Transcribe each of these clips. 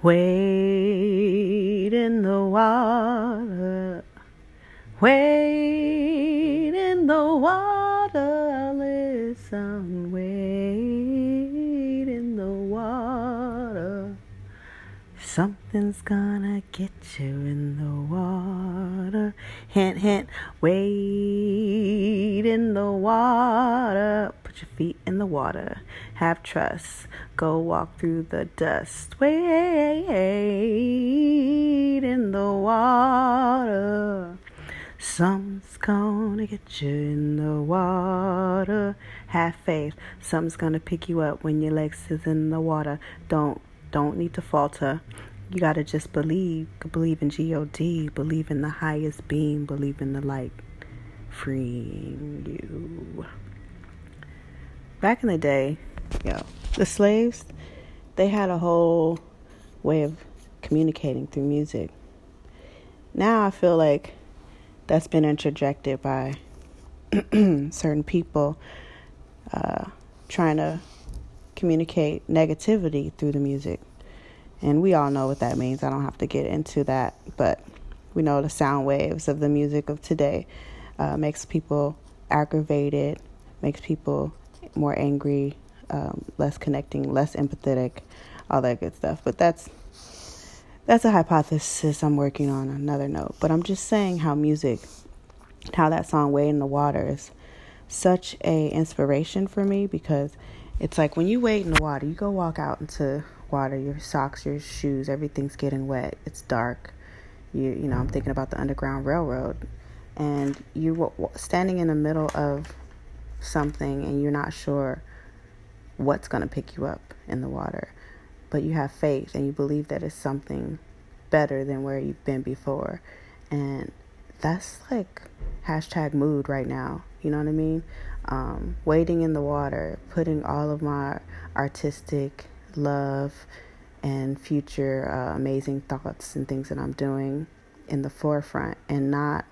Wade in the water. Wade in the water. Listen, wade in the water. Something's gonna get you in the water. Hint, hint, wade Your feet in the water. Have trust. Go walk through the dust. Wade in the water. Something's gonna get you in the water. Have faith. Something's gonna pick you up when your legs is in the water. Don't don't need to falter. You gotta just believe. Believe in God. Believe in the highest being. Believe in the light freeing you. Back in the day, yo, the slaves, they had a whole way of communicating through music. Now I feel like that's been interjected by certain people uh, trying to communicate negativity through the music. And we all know what that means. I don't have to get into that, but we know the sound waves of the music of today uh, makes people aggravated, makes people more angry, um, less connecting, less empathetic, all that good stuff. But that's that's a hypothesis I'm working on another note. But I'm just saying how music, how that song "Wade in the Water" is such a inspiration for me because it's like when you wade in the water, you go walk out into water, your socks, your shoes, everything's getting wet. It's dark. You you know, I'm thinking about the Underground Railroad, and you standing in the middle of something, and you're not sure what's going to pick you up in the water, but you have faith and you believe that it's something better than where you've been before, and that's like hashtag mood right now. You know what I mean? Um, wading in the water, putting all of my artistic love and future uh, amazing thoughts and things that I'm doing in the forefront and not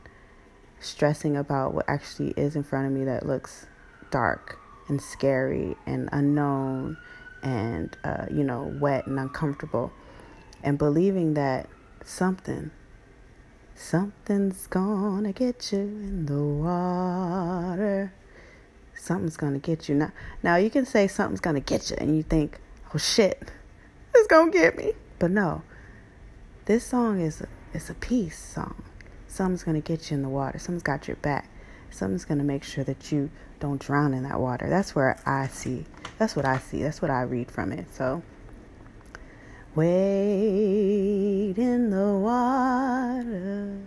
stressing about what actually is in front of me that looks dark and scary and unknown and, uh, you know, wet and uncomfortable. And believing that something, something's gonna get you in the water something's gonna get you. Now, now you can say something's gonna get you, and you think, oh shit, it's gonna get me. But no, this song is a, it's a peace song. Something's gonna get you in the water. Something's got your back. Something's gonna make sure that you don't drown in that water. That's where I see. That's what I see. That's what I read from it. So. Wade in the water.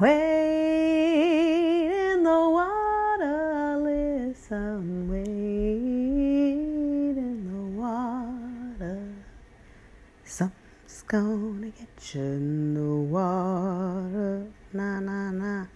Wade in the water. Listen, wade in the water. Something's gonna get you in the water. Na na na.